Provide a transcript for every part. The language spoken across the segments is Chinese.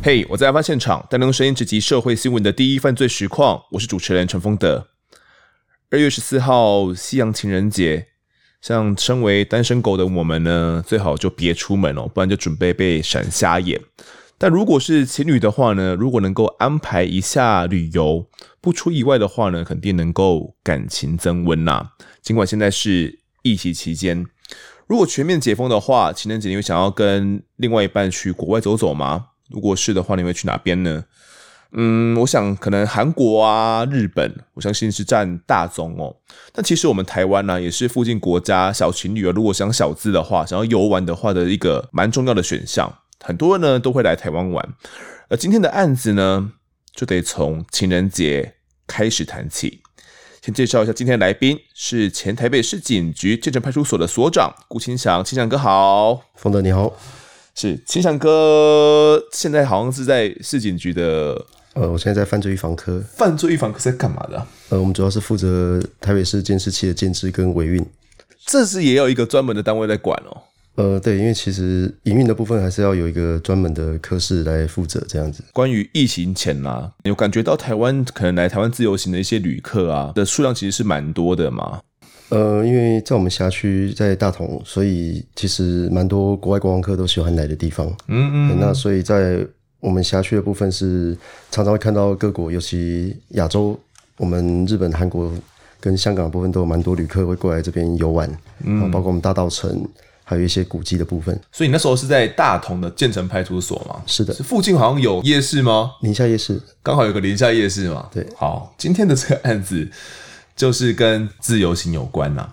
嘿我在案发现场，带您用声音直击社会新闻的第一犯罪实况。我是主持人陈丰德。二月十四号，西洋情人节，像身为单身狗的我们呢，最好就别出门哦，不然就准备被闪瞎眼。但如果是情侣的话呢，如果能够安排一下旅游，不出意外的话呢，肯定能够感情增温呐。尽管现在是疫情期间，如果全面解封的话，情人节你会想要跟另外一半去国外走走吗？如果是的话，你会去哪边呢？嗯，我想可能韩国啊、日本，我相信是占大宗哦。但其实我们台湾呢、也是附近国家小情侣啊，如果想小资的话，想要游玩的话的一个蛮重要的选项。很多人呢都会来台湾玩。而今天的案子呢，就得从情人节开始谈起。先介绍一下今天的来宾，是前台北市警局建成派出所的所长顾清祥，清祥哥好，冯德你好。是清祥哥，现在好像是在市警局的。呃，我现在在犯罪预防科。犯罪预防科在干嘛的？呃，我们主要是负责台北市监视器的建置跟维运。这是也有一个专门的单位在管哦。呃，对，因为其实营运的部分还是要有一个专门的科室来负责这样子。关于疫情前啊，有感觉到台湾可能来台湾自由行的一些旅客啊的数量其实是蛮多的嘛。呃，因为在我们辖区在大同，所以其实蛮多国外观光客都喜欢来的地方。嗯，嗯嗯。那所以在我们辖区的部分是常常会看到各国，尤其亚洲，我们日本、韩国跟香港的部分都有蛮多旅客会过来这边游玩。嗯。包括我们大稻埕，还有一些古迹的部分。所以你那时候是在大同的建成派出所吗？是的。是附近好像有夜市吗？宁夏夜市。刚好有个宁夏夜市嘛。对。好，今天的这个案子。就是跟自由行有关呐、啊，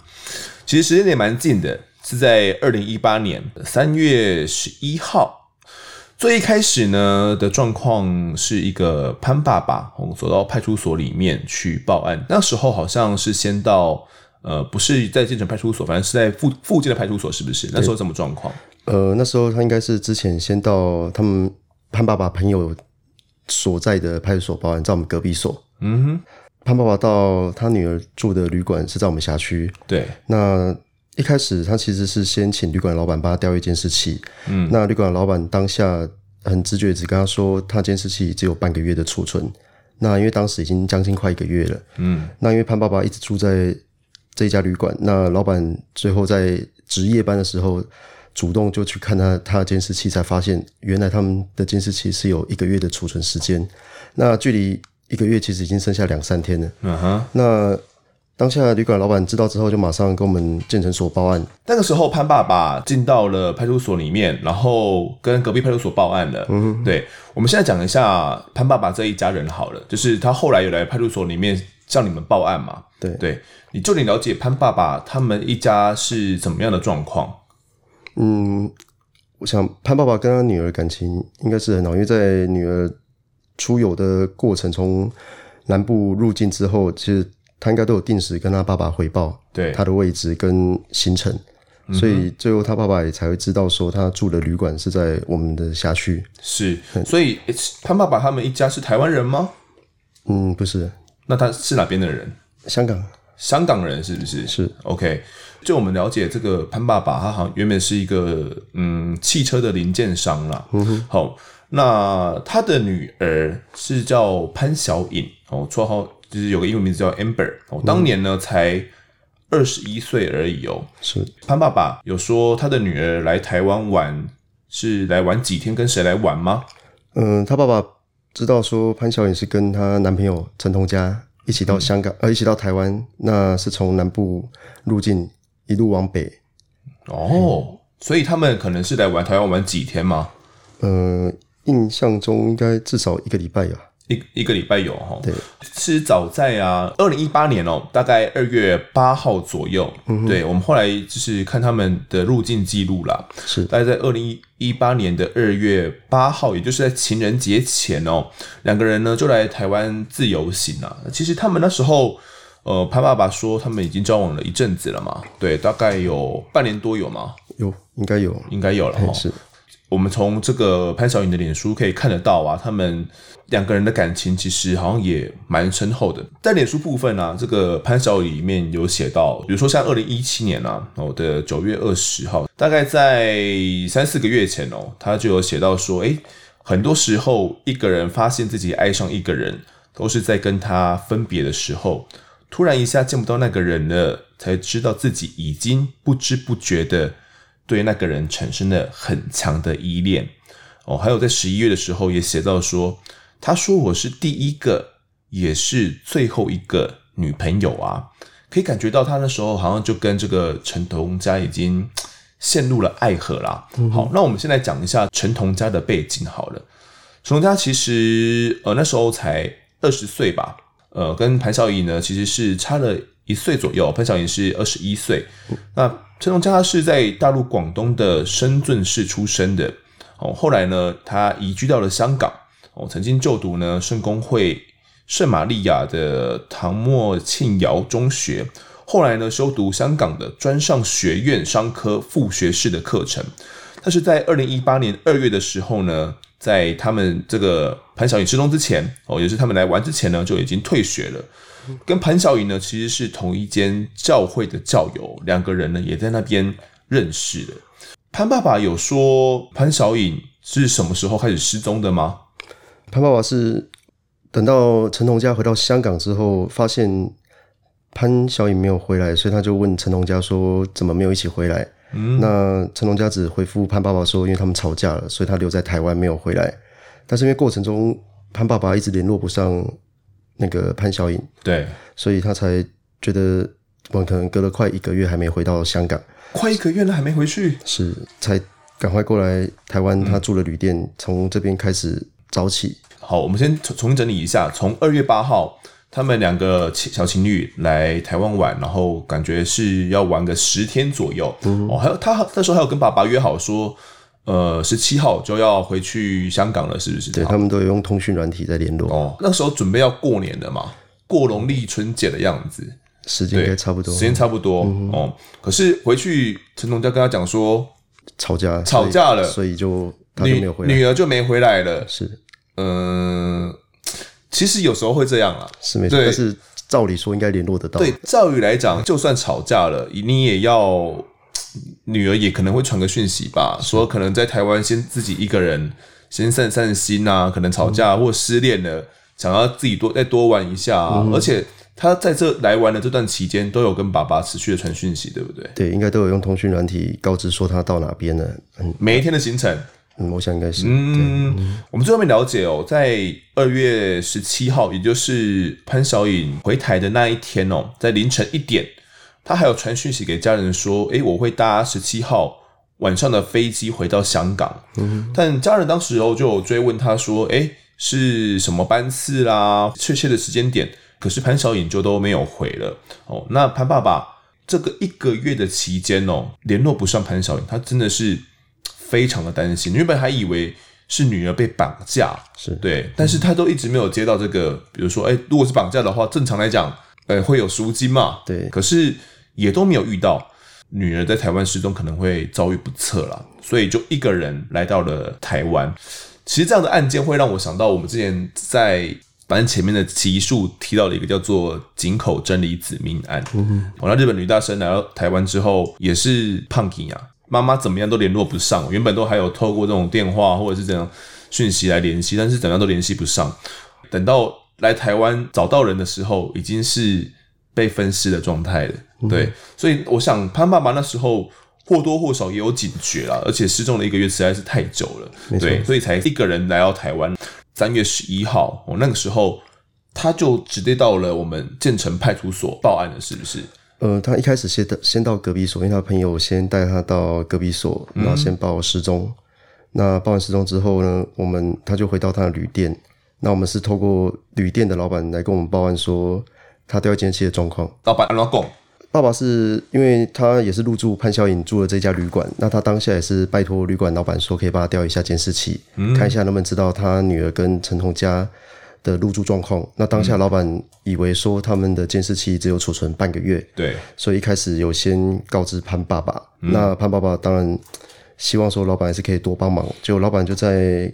其实时间点蛮近的，是在二零一八年三月十一号。最一开始呢的状况是一个潘爸爸，我们走到派出所里面去报案。那时候好像是先到呃，不是在建成派出所，反正是在附附近的派出所，是不是？那时候什么状况？呃，那时候他应该是之前先到他们潘爸爸朋友所在的派出所报案，在我们隔壁所。嗯哼。潘爸爸到他女儿住的旅馆是在我们辖区。对，那一开始他其实是先请旅馆老板帮他调阅监视器。嗯，那旅馆老板当下很直觉，只跟他说他监视器只有半个月的储存。那因为当时已经将近快一个月了。嗯，那因为潘爸爸一直住在这一家旅馆，那老板最后在值夜班的时候，主动就去看他他的监视器，才发现原来他们的监视器是有一个月的储存时间。那距离。一个月其实已经剩下两三天了。嗯哼、uh。那当下旅馆老板知道之后，就马上跟我们建成所报案。那个时候，潘爸爸进到了派出所里面，然后跟隔壁派出所报案了。嗯哼。对，我们现在讲一下潘爸爸这一家人好了，就是他后来有来派出所里面向你们报案嘛？对对。你就你了解潘爸爸他们一家是怎么样的状况？嗯，我想潘爸爸跟他女儿感情应该是很好，因为在女儿。出游的过程，从南部入境之后，其实他应该都有定时跟他爸爸汇报，对他的位置跟行程，所以最后他爸爸也才会知道说他住的旅馆是在我们的辖区。是，所以潘爸爸他们一家是台湾人吗？嗯，不是。那他是哪边的人？香港，香港人是不是？是。OK，就我们了解这个潘爸爸，他好像原本是一个嗯汽车的零件商啦。嗯哼，好。那他的女儿是叫潘小颖哦，绰号就是有个英文名字叫 Amber 哦，当年呢才二十一岁而已哦。是潘爸爸有说他的女儿来台湾玩是来玩几天，跟谁来玩吗？嗯，他爸爸知道说潘小颖是跟她男朋友陈同佳一起到香港，呃、嗯，一起到台湾，那是从南部入境一路往北。哦，嗯、所以他们可能是来玩台湾玩几天吗？呃。印象中应该至少一个礼拜有，一一个礼拜有哈。对，是早在啊，二零一八年哦，大概二月八号左右。嗯，对，我们后来就是看他们的入境记录啦，是大概在二零一八年的二月八号，也就是在情人节前哦，两个人呢就来台湾自由行啦。其实他们那时候，呃，潘爸爸说他们已经交往了一阵子了嘛，对，大概有半年多有吗？有，应该有，应该有了哈。是。我们从这个潘晓颖的脸书可以看得到啊，他们两个人的感情其实好像也蛮深厚的。在脸书部分啊，这个潘晓颖里面有写到，比如说像二零一七年啊，我的九月二十号，大概在三四个月前哦，他就有写到说，诶，很多时候一个人发现自己爱上一个人，都是在跟他分别的时候，突然一下见不到那个人了，才知道自己已经不知不觉的。对那个人产生了很强的依恋哦，还有在十一月的时候也写到说，他说我是第一个也是最后一个女朋友啊，可以感觉到他那时候好像就跟这个陈同佳已经陷入了爱河啦。嗯、好，那我们先来讲一下陈同佳的背景好了。陈同佳其实呃那时候才二十岁吧，呃跟潘晓颖呢其实是差了一岁左右，潘晓颖是二十一岁，那。陈同佳是在大陆广东的深圳市出生的，哦，后来呢，他移居到了香港，哦，曾经就读呢圣公会圣玛利亚的唐默庆瑶中学，后来呢修读香港的专上学院商科副学士的课程，但是在二零一八年二月的时候呢，在他们这个潘晓颖失踪之前，哦，也是他们来玩之前呢，就已经退学了。跟潘晓颖呢，其实是同一间教会的教友，两个人呢也在那边认识的。潘爸爸有说潘晓颖是什么时候开始失踪的吗？潘爸爸是等到陈同佳回到香港之后，发现潘晓颖没有回来，所以他就问陈同佳说：“怎么没有一起回来？”嗯，那陈同佳只回复潘爸爸说：“因为他们吵架了，所以他留在台湾没有回来。”但是因为过程中潘爸爸一直联络不上。那个潘晓颖，对，所以他才觉得我可能隔了快一个月还没回到香港，快一个月了还没回去，是才赶快过来台湾。他住了旅店，从、嗯、这边开始早起。好，我们先重重新整理一下，从二月八号，他们两个小情侣来台湾玩，然后感觉是要玩个十天左右。嗯、哦，还有他那时候还有跟爸爸约好说。呃，十七号就要回去香港了，是不是？对，他们都有用通讯软体在联络。哦，那时候准备要过年了嘛，过农历春节的样子，时间应该差不多，时间差不多、嗯、哦。可是回去，陈同佳跟他讲说吵架，吵架了，所以就他就没有回来，女儿就没回来了。是，嗯、呃，其实有时候会这样啊，是没错。但是照理说应该联络得到。对，照理来讲，就算吵架了，你也要。女儿也可能会传个讯息吧，说可能在台湾先自己一个人先散散心啊，可能吵架或失恋了，想要自己多再多玩一下啊。而且他在这来玩的这段期间，都有跟爸爸持续的传讯息，对不对？对，应该都有用通讯软体告知说他到哪边了。嗯，每一天的行程，嗯，我想应该是。嗯，嗯我们最后面了解哦，在二月十七号，也就是潘小颖回台的那一天哦，在凌晨一点。他还有传讯息给家人说：“诶，我会搭十七号晚上的飞机回到香港。嗯”但家人当时候就有追问他说：“诶，是什么班次啦？确切的时间点？”可是潘小颖就都没有回了。哦，那潘爸爸这个一个月的期间哦，联络不上潘小颖，他真的是非常的担心。原本还以为是女儿被绑架，是对，但是他都一直没有接到这个，比如说，诶，如果是绑架的话，正常来讲，呃，会有赎金嘛？对，可是。也都没有遇到女儿在台湾失踪可能会遭遇不测了，所以就一个人来到了台湾。其实这样的案件会让我想到我们之前在反正前面的集数提到的一个叫做井口真理子命案。嗯，那日本女大生来到台湾之后也是胖体啊，妈妈怎么样都联络不上，原本都还有透过这种电话或者是这样讯息来联系，但是怎样都联系不上。等到来台湾找到人的时候，已经是。被分尸的状态了，对，嗯、所以我想潘爸爸那时候或多或少也有警觉啦，而且失踪了一个月实在是太久了，对，所以才一个人来到台湾。三月十一号，我那个时候他就直接到了我们建成派出所报案了，是不是？呃，他一开始先到先到隔壁所，因为他朋友先带他到隔壁所，然后先报失踪。嗯、那报完失踪之后呢，我们他就回到他的旅店，那我们是透过旅店的老板来跟我们报案说。他掉监视器的状况，老板老公，爸爸是因为他也是入住潘晓颖住的这家旅馆，那他当下也是拜托旅馆老板说可以帮他调一下监视器，嗯、看一下能不能知道他女儿跟陈同佳的入住状况。那当下老板以为说他们的监视器只有储存半个月，对，所以一开始有先告知潘爸爸。嗯、那潘爸爸当然希望说老板还是可以多帮忙。结果老板就在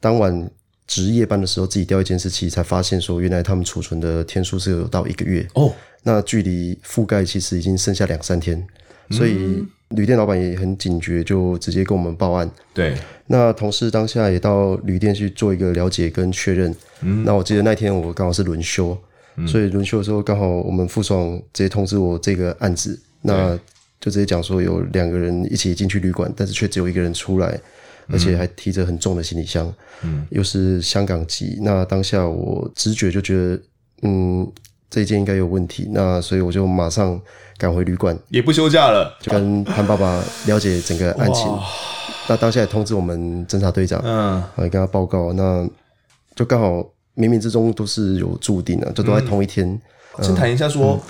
当晚值夜班的时候，自己调一监视器，才发现说原来他们储存的天数是有到一个月哦。那距离覆盖其实已经剩下两三天，所以旅店老板也很警觉，就直接跟我们报案。对，那同事当下也到旅店去做一个了解跟确认。嗯，那我记得那天我刚好是轮休，嗯、所以轮休的时候刚好我们副总直接通知我这个案子，那就直接讲说有两个人一起进去旅馆，但是却只有一个人出来，而且还提着很重的行李箱，嗯，又是香港籍。那当下我直觉就觉得，嗯。这一件应该有问题，那所以我就马上赶回旅馆，也不休假了，就跟潘爸爸了解整个案情。那当下也通知我们侦查队长，嗯，也跟他报告。那就刚好冥冥之中都是有注定的，就都在同一天。先谈一下说，嗯、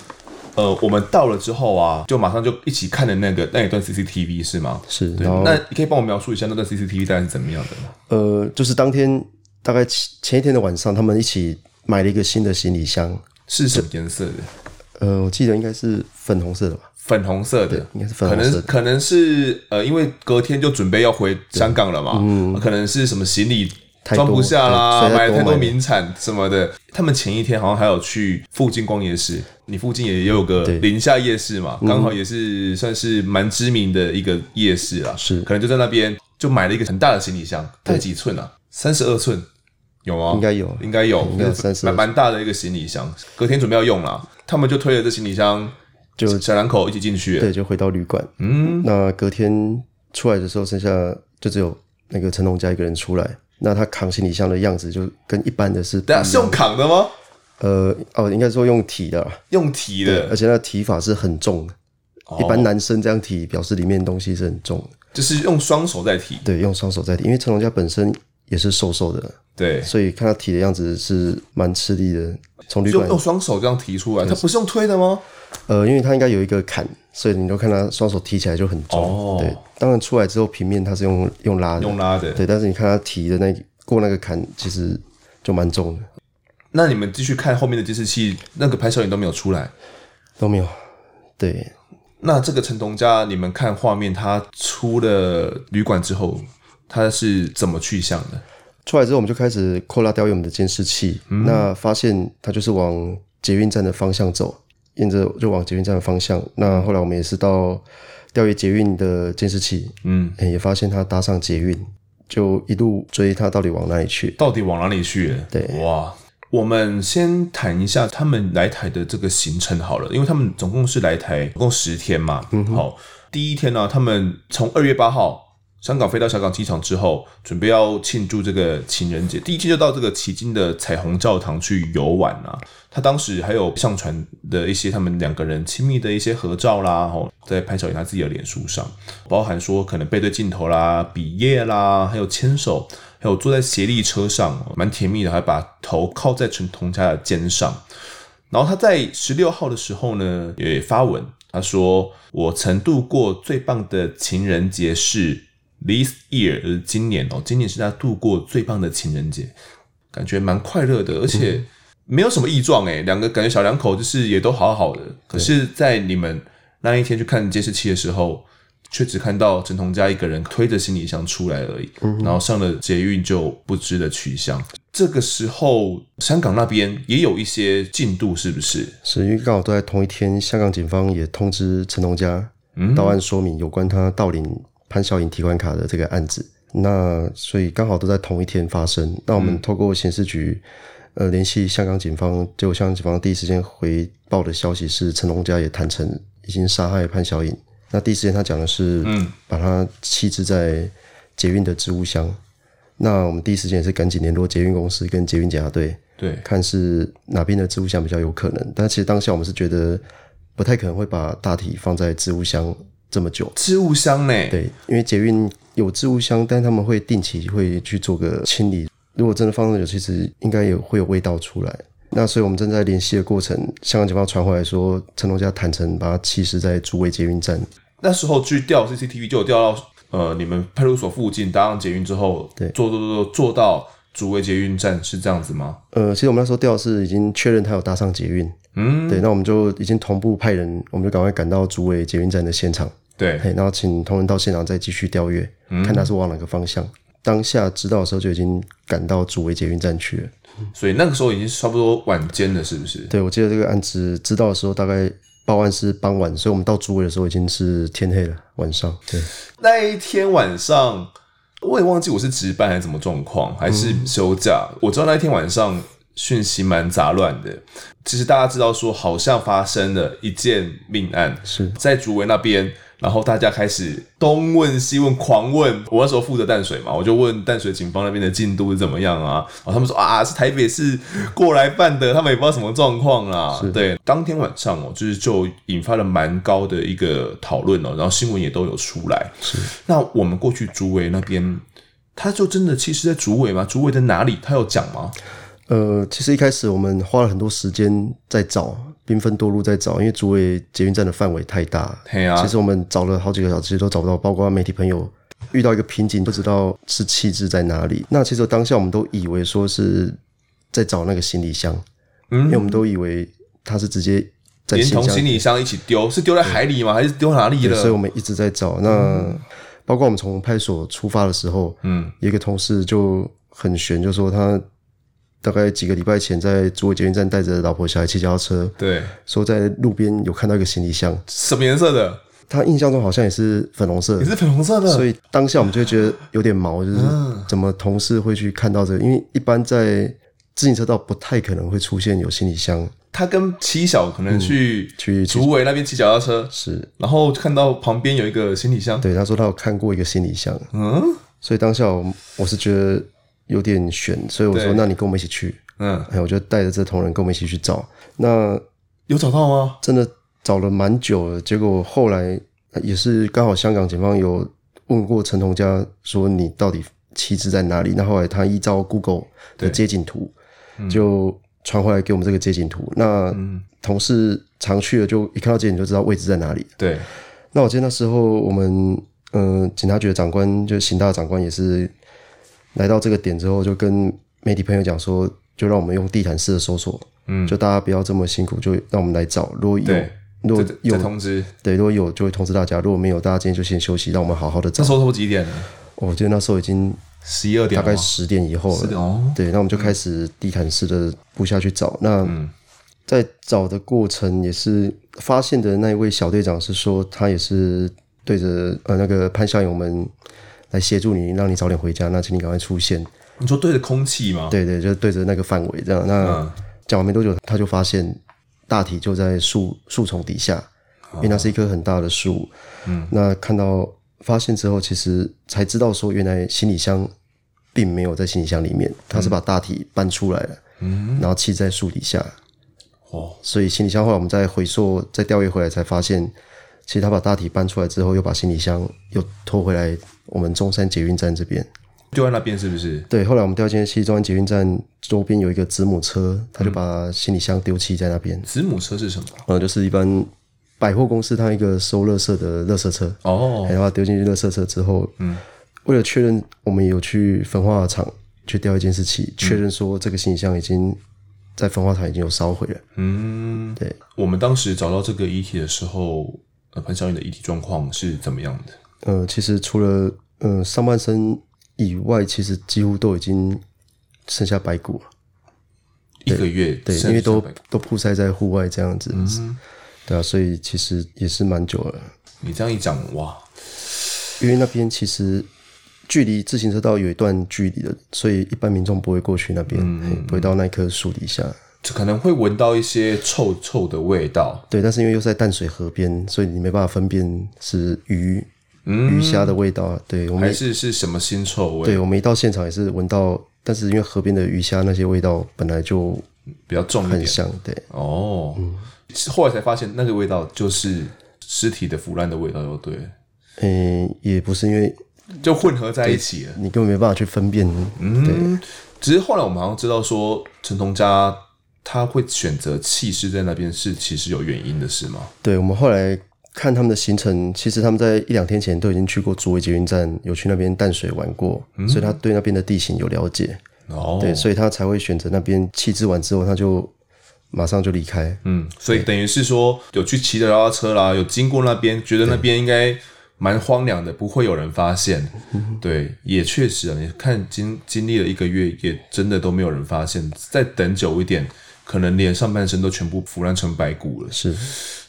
呃，我们到了之后啊，就马上就一起看的那个那一段 CCTV 是吗？是。对，那你可以帮我描述一下那段 CCTV 大概是怎么样的吗？呃，就是当天大概前前一天的晚上，他们一起买了一个新的行李箱。是什么颜色的？呃，我记得应该是粉红色的吧。粉红色的，应该是粉红色的。可能可能是呃，因为隔天就准备要回香港了嘛。嗯。可能是什么行李装不下啦，买了太多名产什么的。他们前一天好像还有去附近逛夜市，你附近也有个宁夏夜市嘛，刚好也是算是蛮知名的一个夜市啦。是。可能就在那边就买了一个很大的行李箱，大概几寸啊？三十二寸。有吗？应该有，应该有，蛮蛮大的一个行李箱，隔天准备要用了，他们就推了这行李箱，就小两口一起进去，对，就回到旅馆。嗯，那隔天出来的时候，剩下就只有那个陈同佳一个人出来。那他扛行李箱的样子就跟一般的是，对啊，是用扛的吗？呃，哦，应该说用提的，用提的，而且那提法是很重的。一般男生这样提，表示里面东西是很重的，就是用双手在提。对，用双手在提，因为陈同佳本身也是瘦瘦的。对，所以看他提的样子是蛮吃力的。从旅馆用双手这样提出来，他不是用推的吗？呃，因为他应该有一个坎，所以你都看他双手提起来就很重。哦，对，当然出来之后平面他是用用拉的，用拉的。对，但是你看他提的那过那个坎，其实就蛮重的。那你们继续看后面的监视器，那个拍摄员都没有出来，都没有。对，那这个陈同佳，你们看画面，他出了旅馆之后，他是怎么去向的？出来之后，我们就开始扩大调阅我们的监视器。嗯、那发现他就是往捷运站的方向走，沿着就往捷运站的方向。那后来我们也是到钓鱼捷运的监视器，嗯，也发现他搭上捷运，就一路追他到底往哪里去？到底往哪里去？对，哇！我们先谈一下他们来台的这个行程好了，因为他们总共是来台总共十天嘛。嗯，好，第一天呢、啊，他们从二月八号。香港飞到香港机场之后，准备要庆祝这个情人节。第一天就到这个旗津的彩虹教堂去游玩啊。他当时还有上传的一些他们两个人亲密的一些合照啦，吼，在潘小颖他自己的脸书上，包含说可能背对镜头啦、比耶啦，还有牵手，还有坐在协力车上，蛮甜蜜的，还把头靠在陈同佳的肩上。然后他在十六号的时候呢，也发文，他说：“我曾度过最棒的情人节是。” This year，就是今年哦，今年是他度过最棒的情人节，感觉蛮快乐的，而且没有什么异状诶，两个感觉小两口就是也都好好的。可是，在你们那一天去看监视器的时候，却只看到陈同佳一个人推着行李箱出来而已，然后上了捷运就不知的去向。这个时候，香港那边也有一些进度，是不是？是因为刚好都在同一天，香港警方也通知陈同佳到案说明有关他到领。潘小颖提款卡的这个案子，那所以刚好都在同一天发生。那我们透过刑事局，呃，联系香港警方，结果香港警方第一时间回报的消息是，陈龙家也坦承已经杀害潘小颖。那第一时间他讲的是，嗯，把他弃置在捷运的置物箱。那我们第一时间也是赶紧联络捷运公司跟捷运检查队，对，看是哪边的置物箱比较有可能。但其实当下我们是觉得不太可能会把大体放在置物箱。这么久，置物箱呢？对，因为捷运有置物箱，但他们会定期会去做个清理。如果真的放那么久，其实应该也会有味道出来。那所以我们正在联系的过程，香港警方传回来说，陈同佳坦诚把他弃尸在竹围捷运站。那时候去调 CCTV 就有调到，呃，你们派出所附近搭上捷运之后，对，坐坐坐坐到竹围捷运站是这样子吗？呃，其实我们那时候调是已经确认他有搭上捷运，嗯，对，那我们就已经同步派人，我们就赶快赶到竹围捷运站的现场。对，然后请同仁到现场再继续调阅，嗯、看他是往哪个方向。当下知道的时候就已经赶到竹围捷运站去了，所以那个时候已经差不多晚间了，是不是？对，我记得这个案子知道的时候大概报案是傍晚，所以我们到竹围的时候已经是天黑了，晚上。对，那一天晚上我也忘记我是值班还是什么状况，还是休假。嗯、我知道那一天晚上讯息蛮杂乱的。其实大家知道说，好像发生了一件命案，是在竹围那边。然后大家开始东问西问，狂问。我那时候负责淡水嘛，我就问淡水警方那边的进度是怎么样啊？然后他们说啊，是台北市过来办的，他们也不知道什么状况啦。是对，当天晚上哦，就是就引发了蛮高的一个讨论哦，然后新闻也都有出来。是，那我们过去竹围那边，他就真的其实在竹围吗？竹围在哪里？他有讲吗？呃，其实一开始我们花了很多时间在找。兵分多路在找，因为竹围捷运站的范围太大。啊、其实我们找了好几个小时都找不到，包括媒体朋友遇到一个瓶颈，不知道是气质在哪里。那其实当下我们都以为说是在找那个行李箱，嗯，因为我们都以为他是直接在连同行李箱一起丢，是丢在海里吗？还是丢哪里了？所以我们一直在找。那、嗯、包括我们从派出所出发的时候，嗯，有一个同事就很悬，就说他。大概几个礼拜前，在竹围捷运站带着老婆小孩骑脚踏车，对，说在路边有看到一个行李箱，什么颜色的？他印象中好像也是粉红色，也是粉红色的。所以当下我们就会觉得有点毛，就是怎么同事会去看到这个？因为一般在自行车道不太可能会出现有行李箱。他跟七小可能去、嗯、去竹围那边骑脚踏车，是，然后看到旁边有一个行李箱，对，他说他有看过一个行李箱，嗯，所以当下我我是觉得。有点悬，所以我说：“对那你跟我们一起去。”嗯，哎，我就带着这同仁跟我们一起去找。那有找到吗？真的找了蛮久了，结果后来也是刚好香港警方有问过陈同佳，说你到底妻子在哪里？那后来他依照 Google 的街景图，就传回来给我们这个街景图。嗯、那同事常去了，就一看到街景就知道位置在哪里。对。那我记得那时候我们嗯、呃，警察局的长官就刑大的长官也是。来到这个点之后，就跟媒体朋友讲说，就让我们用地毯式的搜索，嗯，就大家不要这么辛苦，就让我们来找。如果有，对如果有通知，对，如果有就会通知大家。如果没有，大家今天就先休息，让我们好好的找。那时候都几点了？我记得那时候已经十一二点，大概十点以后了。哦，对，那我们就开始地毯式的布下去找。那在找的过程，也是发现的那一位小队长是说，他也是对着呃那个潘向勇们。来协助你，让你早点回家。那请你赶快出现。你说对着空气吗？对对，就对着那个范围这样。那讲完没多久，他就发现大体就在树树丛底下，因为那是一棵很大的树。嗯，那看到发现之后，其实才知道说，原来行李箱并没有在行李箱里面，他是把大体搬出来了，嗯，然后弃在树底下。哦，所以行李箱后来我们再回溯、再调阅回来，才发现，其实他把大体搬出来之后，又把行李箱又拖回来。我们中山捷运站这边丢在那边是不是？对，后来我们调监去中山捷运站周边有一个子母车，他就把行李箱丢弃在那边。嗯、子母车是什么？呃，就是一般百货公司它一个收垃圾的垃圾车哦。然后丢进去垃圾车之后，嗯，为了确认，我们有去焚化厂去调一监视器，确认说这个行李箱已经在焚化厂已经有烧毁了。嗯，对。我们当时找到这个遗体的时候，呃，潘小颖的遗体状况是怎么样的？呃，其实除了呃上半身以外，其实几乎都已经剩下白骨了。一个月，对，因为都都曝晒在户外这样子，嗯、对啊，所以其实也是蛮久了。你这样一讲，哇，因为那边其实距离自行车道有一段距离的，所以一般民众不会过去那边，不会到那棵树底下。就可能会闻到一些臭臭的味道。对，但是因为又在淡水河边，所以你没办法分辨是鱼。鱼虾的味道，对，我们还是是什么腥臭味？对，我们一到现场也是闻到，但是因为河边的鱼虾那些味道本来就比较重，很像，对。哦，嗯，后来才发现那个味道就是尸体的腐烂的味道，对。嗯，也不是，因为就混合在一起了，你根本没办法去分辨。嗯，对。只是后来我们好像知道说，陈同佳他会选择弃尸在那边是其实有原因的，是吗？对，我们后来。看他们的行程，其实他们在一两天前都已经去过竹围捷运站，有去那边淡水玩过，嗯、所以他对那边的地形有了解。哦，对，所以他才会选择那边弃置完之后，他就马上就离开。嗯，所以等于是说有去骑着脚踏车啦，有经过那边，觉得那边应该蛮荒凉的，不会有人发现。对，也确实啊，你看经经历了一个月，也真的都没有人发现。再等久一点，可能连上半身都全部腐烂成白骨了。是，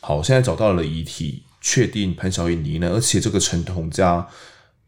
好，现在找到了遗体，确定潘晓颖罹难，而且这个陈同佳。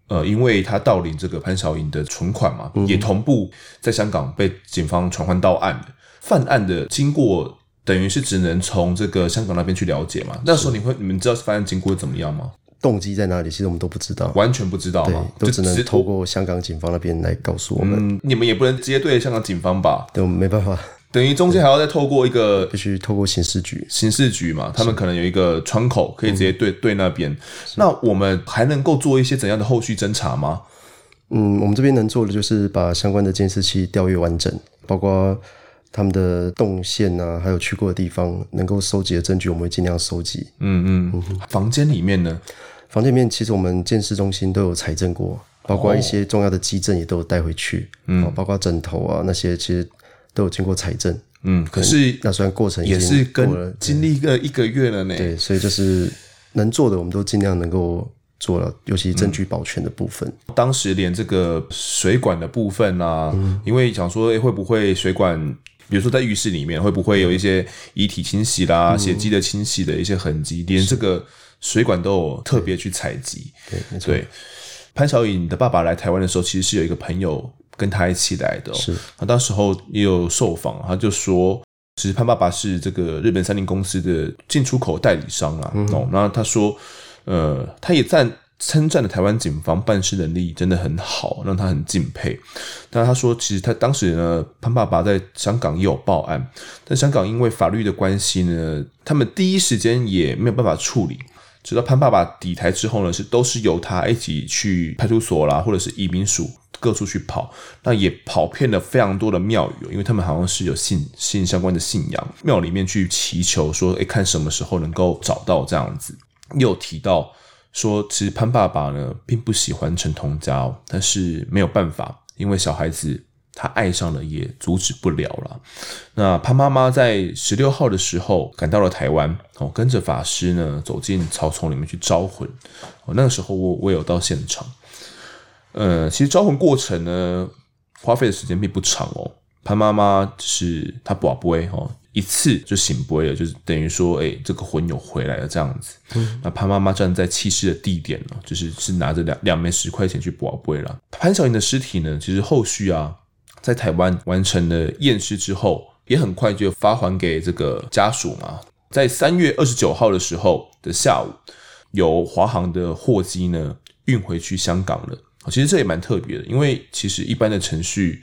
呃，因为他盗领这个潘晓颖的存款嘛，嗯、也同步在香港被警方传唤到案。犯案的经过等于是只能从这个香港那边去了解嘛。那时候你会你们知道犯案经过怎么样吗？动机在哪里？其实我们都不知道，完全不知道嘛，就只能透过香港警方那边来告诉我们、嗯。你们也不能直接对香港警方吧？对，我们没办法。等于中间还要再透过一个，必须透过刑事局，刑事局嘛，他们可能有一个窗口可以直接对、嗯、对那边。那我们还能够做一些怎样的后续侦查吗？嗯，我们这边能做的就是把相关的监视器调阅完整，包括他们的动线啊，还有去过的地方，能够收集的证据，我们会尽量收集。嗯嗯，嗯房间里面呢？房间里面其实我们鉴识中心都有采证过，包括一些重要的基证也都有带回去。嗯，包括枕头啊那些，其实。都有经过采证，嗯，可是那虽然过程也是跟经历个一个月了呢，对，所以就是能做的，我们都尽量能够做了，尤其证据保全的部分。嗯、当时连这个水管的部分啊，嗯、因为想说，哎，会不会水管，比如说在浴室里面，会不会有一些遗体清洗啦、嗯、血迹的清洗的一些痕迹，连这个水管都有特别去采集。对，潘晓颖的爸爸来台湾的时候，其实是有一个朋友。跟他一起来的、哦，是他当时候也有受访，他就说，其实潘爸爸是这个日本三菱公司的进出口代理商啊。哦、嗯，然后他说，呃，他也赞称赞了台湾警方办事能力真的很好，让他很敬佩。但他说，其实他当时呢，潘爸爸在香港也有报案，但香港因为法律的关系呢，他们第一时间也没有办法处理。直到潘爸爸抵台之后呢，是都是由他一起去派出所啦，或者是移民署。各处去跑，那也跑遍了非常多的庙宇，因为他们好像是有信信相关的信仰，庙里面去祈求说，诶，看什么时候能够找到这样子。又提到说，其实潘爸爸呢并不喜欢陈同佳，但是没有办法，因为小孩子他爱上了也阻止不了了。那潘妈妈在十六号的时候赶到了台湾，哦，跟着法师呢走进草丛里面去招魂。哦，那个时候我我有到现场。呃，其实招魂过程呢，花费的时间并不长哦。潘妈妈就是她跋杯哦，一次就醒杯了，就是等于说，哎，这个魂有回来了这样子。嗯，那潘妈妈站在弃尸的地点呢，就是是拿着两两枚十块钱去跋杯了。潘晓莹的尸体呢，其实后续啊，在台湾完成了验尸之后，也很快就发还给这个家属嘛。在三月二十九号的时候的下午，由华航的货机呢运回去香港了。其实这也蛮特别的，因为其实一般的程序，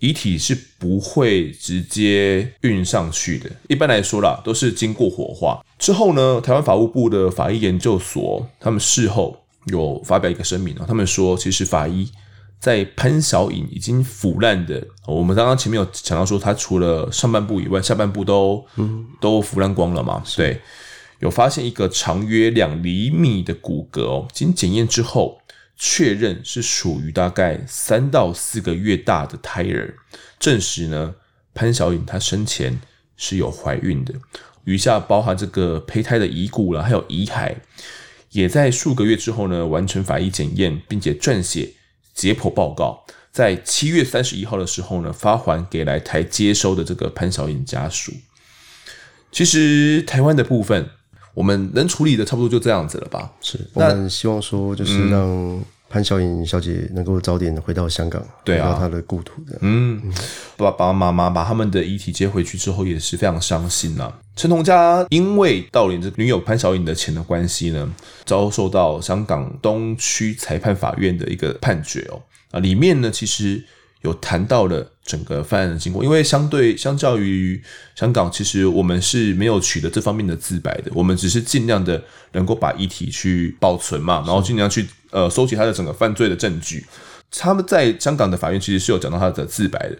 遗体是不会直接运上去的。一般来说啦，都是经过火化之后呢，台湾法务部的法医研究所他们事后有发表一个声明啊，他们说，其实法医在潘晓颖已经腐烂的，我们刚刚前面有讲到说，他除了上半部以外，下半部都嗯都腐烂光了嘛？对，有发现一个长约两厘米的骨骼哦，经检验之后。确认是属于大概三到四个月大的胎儿，证实呢，潘晓颖她生前是有怀孕的，余下包含这个胚胎的遗骨了，还有遗骸，也在数个月之后呢完成法医检验，并且撰写解剖报告，在七月三十一号的时候呢发还给来台接收的这个潘晓颖家属。其实台湾的部分。我们能处理的差不多就这样子了吧？是，我们希望说就是让潘晓颖小姐能够早点回到香港，对啊，回到她的故土的。嗯，爸爸妈妈把他们的遗体接回去之后，也是非常伤心呐、啊。陈同佳因为盗领这女友潘晓颖的钱的关系呢，遭受到香港东区裁判法院的一个判决哦。啊，里面呢其实。有谈到了整个犯案的经过，因为相对相较于香港，其实我们是没有取得这方面的自白的，我们只是尽量的能够把遗体去保存嘛，然后尽量去呃收集他的整个犯罪的证据。他们在香港的法院其实是有讲到他的自白的，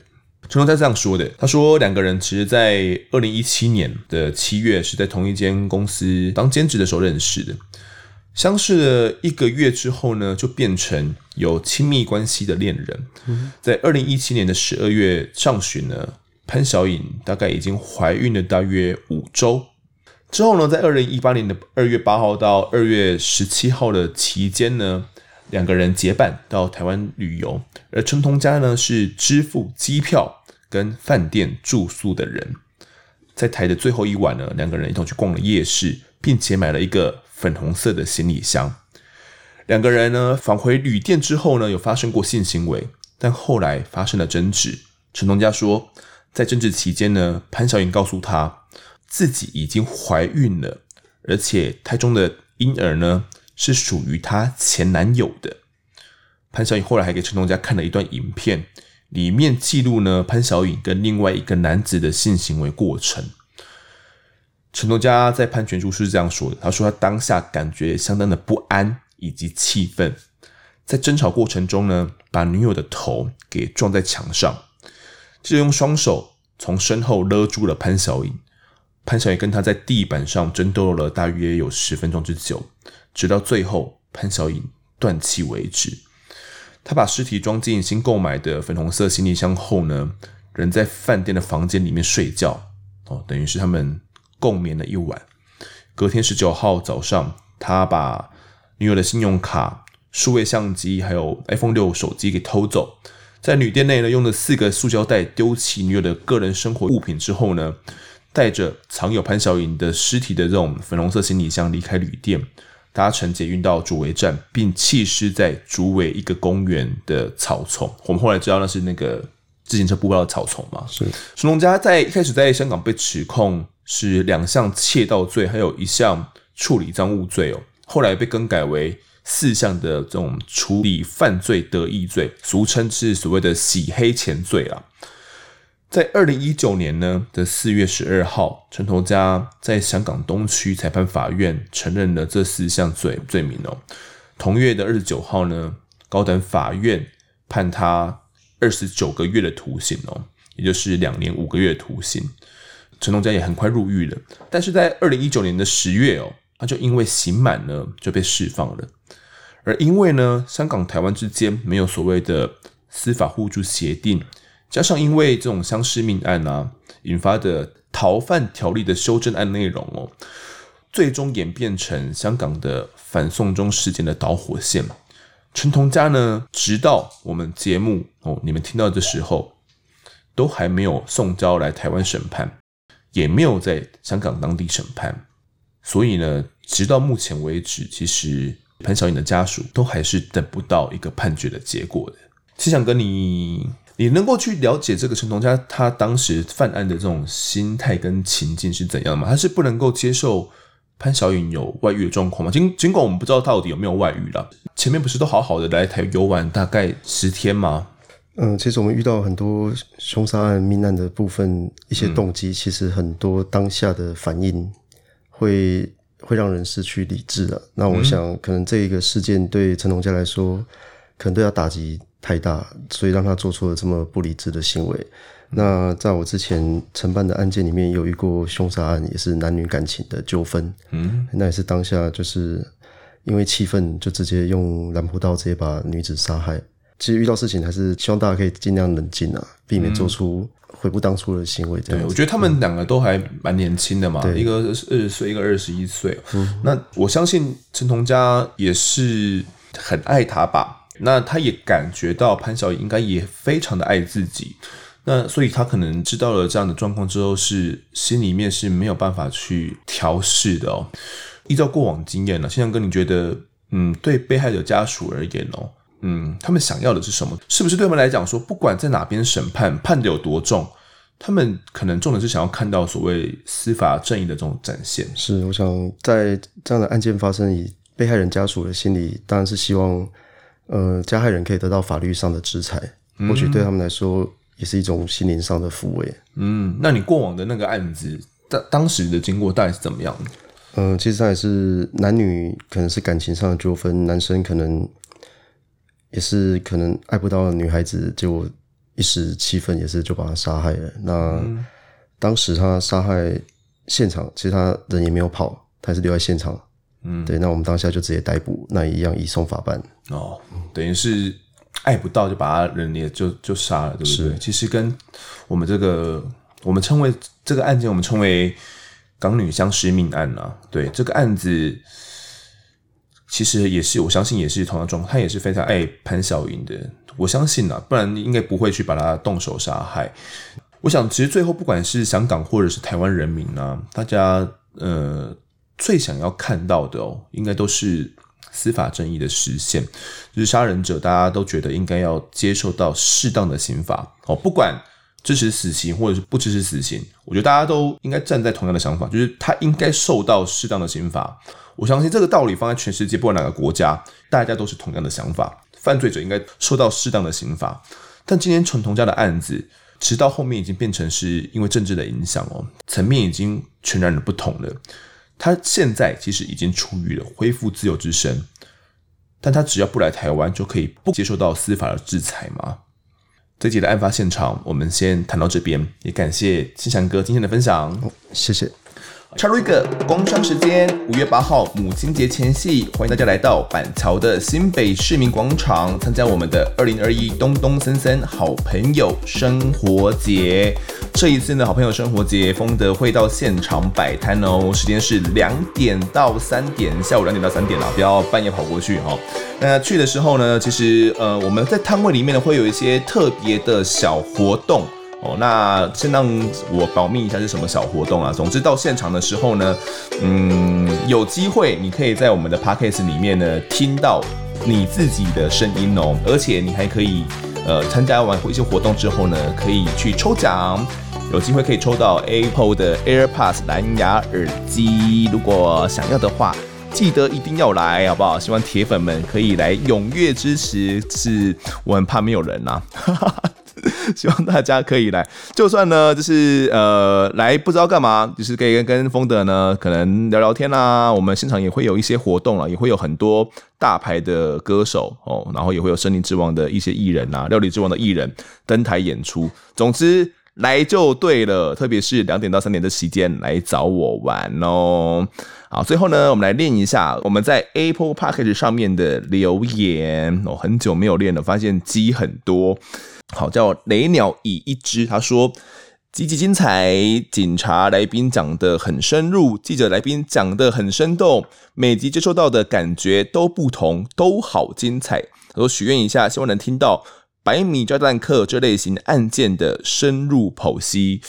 陈同佳这样说的，他说两个人其实在二零一七年的七月是在同一间公司当兼职的时候认识的。相识了一个月之后呢，就变成有亲密关系的恋人。在二零一七年的十二月上旬呢，潘晓颖大概已经怀孕了大约五周。之后呢，在二零一八年的二月八号到二月十七号的期间呢，两个人结伴到台湾旅游，而陈同佳呢是支付机票跟饭店住宿的人。在台的最后一晚呢，两个人一同去逛了夜市，并且买了一个粉红色的行李箱。两个人呢返回旅店之后呢，有发生过性行为，但后来发生了争执。陈同佳说，在争执期间呢，潘晓颖告诉他。自己已经怀孕了，而且胎中的婴儿呢是属于她前男友的。潘晓颖后来还给陈同佳看了一段影片，里面记录呢潘晓颖跟另外一个男子的性行为过程。陈同佳在判决书是这样说的：他说他当下感觉相当的不安以及气愤，在争吵过程中呢，把女友的头给撞在墙上，就用双手从身后勒住了潘晓颖。潘晓颖跟他在地板上争斗了大约有十分钟之久，直到最后潘晓颖断气为止。他把尸体装进新购买的粉红色行李箱后呢，人在饭店的房间里面睡觉哦，等于是他们共眠了一晚。隔天十九号早上，他把女友的信用卡、数位相机还有 iPhone 六手机给偷走，在旅店内呢，用了四个塑胶袋丢弃女友的个人生活物品之后呢，带着藏有潘晓颖的尸体的这种粉红色行李箱离开旅店，搭乘捷运到竹围站，并弃尸在竹围一个公园的草丛。我们后来知道那是那个自行车步道的草丛嘛？是。陈同佳在一开始在香港被指控是两项窃盗罪，还有一项处理赃物罪哦。后来被更改为四项的这种处理犯罪得益罪，俗称是所谓的洗黑钱罪啊。在二零一九年呢的四月十二号，陈同佳在香港东区裁判法院承认了这四项罪罪名哦。同月的二十九号呢，高等法院判他二十九个月的徒刑哦，也就是两年五个月徒刑。陈同佳也很快入狱了，但是在二零一九年的十月哦，他就因为刑满呢就被释放了。而因为呢，香港台湾之间没有所谓的司法互助协定。加上因为这种相识命案啊引发的逃犯条例的修正案内容哦，最终演变成香港的反送中事件的导火线。陈同佳呢，直到我们节目哦，你们听到的时候，都还没有送交来台湾审判，也没有在香港当地审判，所以呢，直到目前为止，其实潘晓颖的家属都还是等不到一个判决的结果的。是想跟你。你能够去了解这个陈同佳他当时犯案的这种心态跟情境是怎样的吗？他是不能够接受潘晓颖有外遇的状况吗？尽尽管我们不知道到底有没有外遇了，前面不是都好好的来台游玩大概十天吗？嗯，其实我们遇到很多凶杀案命案的部分，一些动机，其实很多当下的反应会会让人失去理智的。那我想，可能这一个事件对陈同佳来说，可能对他打击。太大，所以让他做出了这么不理智的行为。那在我之前承办的案件里面，有一个凶杀案，也是男女感情的纠纷。嗯，那也是当下就是因为气愤，就直接用兰博刀直接把女子杀害。其实遇到事情还是希望大家可以尽量冷静啊，避免做出悔不当初的行为。这样、嗯，对，我觉得他们两个都还蛮年轻的嘛，一个二十岁，一个二十一岁。嗯，那我相信陈同佳也是很爱他吧。那他也感觉到潘晓颖应该也非常的爱自己，那所以他可能知道了这样的状况之后，是心里面是没有办法去调试的哦。依照过往经验呢，现在哥你觉得，嗯，对被害者家属而言哦，嗯，他们想要的是什么？是不是对他们来讲说，不管在哪边审判，判的有多重，他们可能重点是想要看到所谓司法正义的这种展现。是，我想在这样的案件发生，以被害人家属的心理，当然是希望。呃，加害人可以得到法律上的制裁，或许对他们来说也是一种心灵上的抚慰。嗯，那你过往的那个案子，当当时的经过大概是怎么样的？嗯、呃，其实他也是男女可能是感情上的纠纷，男生可能也是可能爱不到女孩子，就一时气愤也是就把她杀害了。那、嗯、当时他杀害现场，其实他人也没有跑，他还是留在现场。嗯，对，那我们当下就直接逮捕，那一样移送法办。哦，等于是爱不到就把他人也就就杀了，对不对？是。其实跟我们这个我们称为这个案件，我们称为港女相尸命案啊。对，这个案子，其实也是我相信也是同样状况，他也是非常爱潘晓莹的。我相信啊，不然应该不会去把他动手杀害。我想，其实最后不管是香港或者是台湾人民啊，大家呃最想要看到的哦，应该都是司法正义的实现。就是杀人者，大家都觉得应该要接受到适当的刑罚哦，不管支持死刑或者是不支持死刑，我觉得大家都应该站在同样的想法，就是他应该受到适当的刑罚。我相信这个道理放在全世界，不管哪个国家，大家都是同样的想法，犯罪者应该受到适当的刑罚。但今天陈同佳的案子。直到后面已经变成是因为政治的影响哦，层面已经全然的不同了。他现在其实已经出狱了，恢复自由之身，但他只要不来台湾，就可以不接受到司法的制裁吗？这集的案发现场，我们先谈到这边，也感谢新翔哥今天的分享，谢谢。插入一个工商时间，五月八号母亲节前夕，欢迎大家来到板桥的新北市民广场，参加我们的二零二一东东森森好朋友生活节。这一次呢，好朋友生活节，丰德会到现场摆摊哦，时间是两点到三点，下午两点到三点啊，不要半夜跑过去哈。那去的时候呢，其实呃，我们在摊位里面呢，会有一些特别的小活动。哦，那先让我保密一下是什么小活动啊？总之到现场的时候呢，嗯，有机会你可以在我们的 podcast 里面呢听到你自己的声音哦，而且你还可以呃参加完一些活动之后呢，可以去抽奖，有机会可以抽到 Apple 的 AirPods 蓝牙耳机。如果想要的话，记得一定要来，好不好？希望铁粉们可以来踊跃支持，是我很怕没有人呐。希望大家可以来，就算呢，就是呃来不知道干嘛，就是可以跟跟丰德呢可能聊聊天啦、我们现场也会有一些活动了，也会有很多大牌的歌手哦，然后也会有森林之王的一些艺人啊，料理之王的艺人登台演出。总之来就对了，特别是两点到三点的时间来找我玩哦。好，最后呢，我们来练一下我们在 Apple Podcast 上面的留言哦，很久没有练了，发现积很多。好，叫雷鸟以一只，他说极其精彩，警察来宾讲得很深入，记者来宾讲得很生动，每集接收到的感觉都不同，都好精彩。他说许愿一下，希望能听到百米炸弹客这类型案件的深入剖析。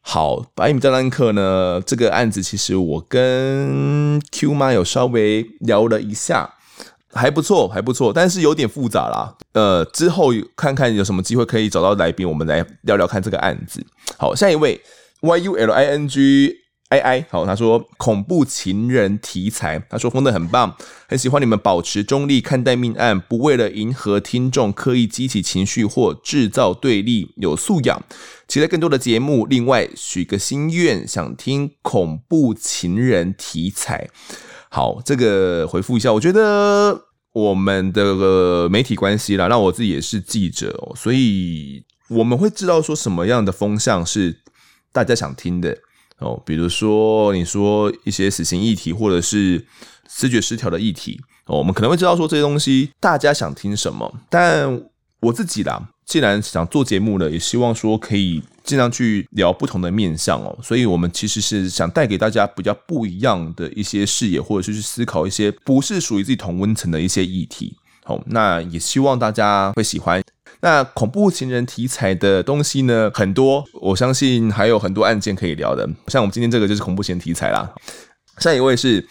好，百米炸弹客呢，这个案子其实我跟 Q 妈有稍微聊了一下。还不错，还不错，但是有点复杂啦。呃，之后看看有什么机会可以找到来宾，我们来聊聊看这个案子。好，下一位 Y U L I N G I I，好，他说恐怖情人题材，他说丰德很棒，很喜欢你们保持中立看待命案，不为了迎合听众刻意激起情绪或制造对立，有素养，期待更多的节目。另外许个心愿，想听恐怖情人题材。好，这个回复一下，我觉得。我们的媒体关系啦，那我自己也是记者哦，所以我们会知道说什么样的风向是大家想听的哦，比如说你说一些死刑议题，或者是思觉失调的议题哦，我们可能会知道说这些东西大家想听什么，但我自己啦，既然想做节目了，也希望说可以。尽量去聊不同的面向哦，所以我们其实是想带给大家比较不一样的一些视野，或者是去思考一些不是属于自己同温层的一些议题。好，那也希望大家会喜欢。那恐怖情人题材的东西呢，很多，我相信还有很多案件可以聊的。像我们今天这个就是恐怖情人题材啦。下一位是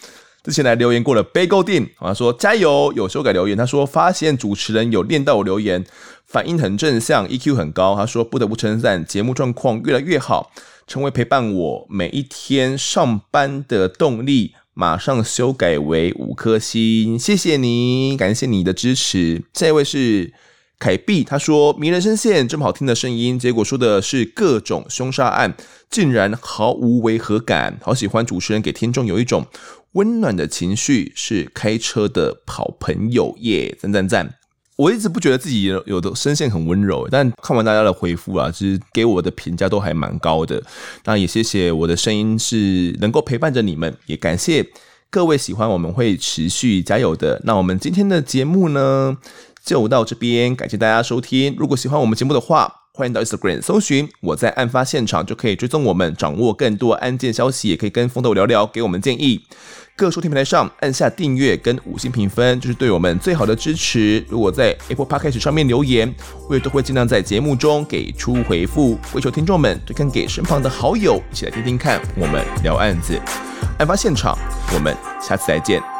之前来留言过的 Bagel Dean，他说加油，有修改留言。他说发现主持人有念到我留言。反应很正向，EQ 很高。他说：“不得不称赞，节目状况越来越好，成为陪伴我每一天上班的动力。”马上修改为五颗星，谢谢你，感谢你的支持。下一位是凯碧，他说：“迷人声线这么好听的声音，结果说的是各种凶杀案，竟然毫无违和感。好喜欢主持人给听众有一种温暖的情绪，是开车的好朋友耶！赞赞赞。”我一直不觉得自己有的声线很温柔，但看完大家的回复啊，其实给我的评价都还蛮高的。那也谢谢我的声音是能够陪伴着你们，也感谢各位喜欢，我们会持续加油的。那我们今天的节目呢，就到这边，感谢大家收听。如果喜欢我们节目的话，欢迎到 Instagram 搜寻我在案发现场，就可以追踪我们，掌握更多案件消息，也可以跟风头聊聊，给我们建议。各收听平台上按下订阅跟五星评分，就是对我们最好的支持。如果在 Apple Podcast 上面留言，我也都会尽量在节目中给出回复。跪求听众们推荐给身旁的好友，一起来听听看我们聊案子。案发现场，我们下次再见。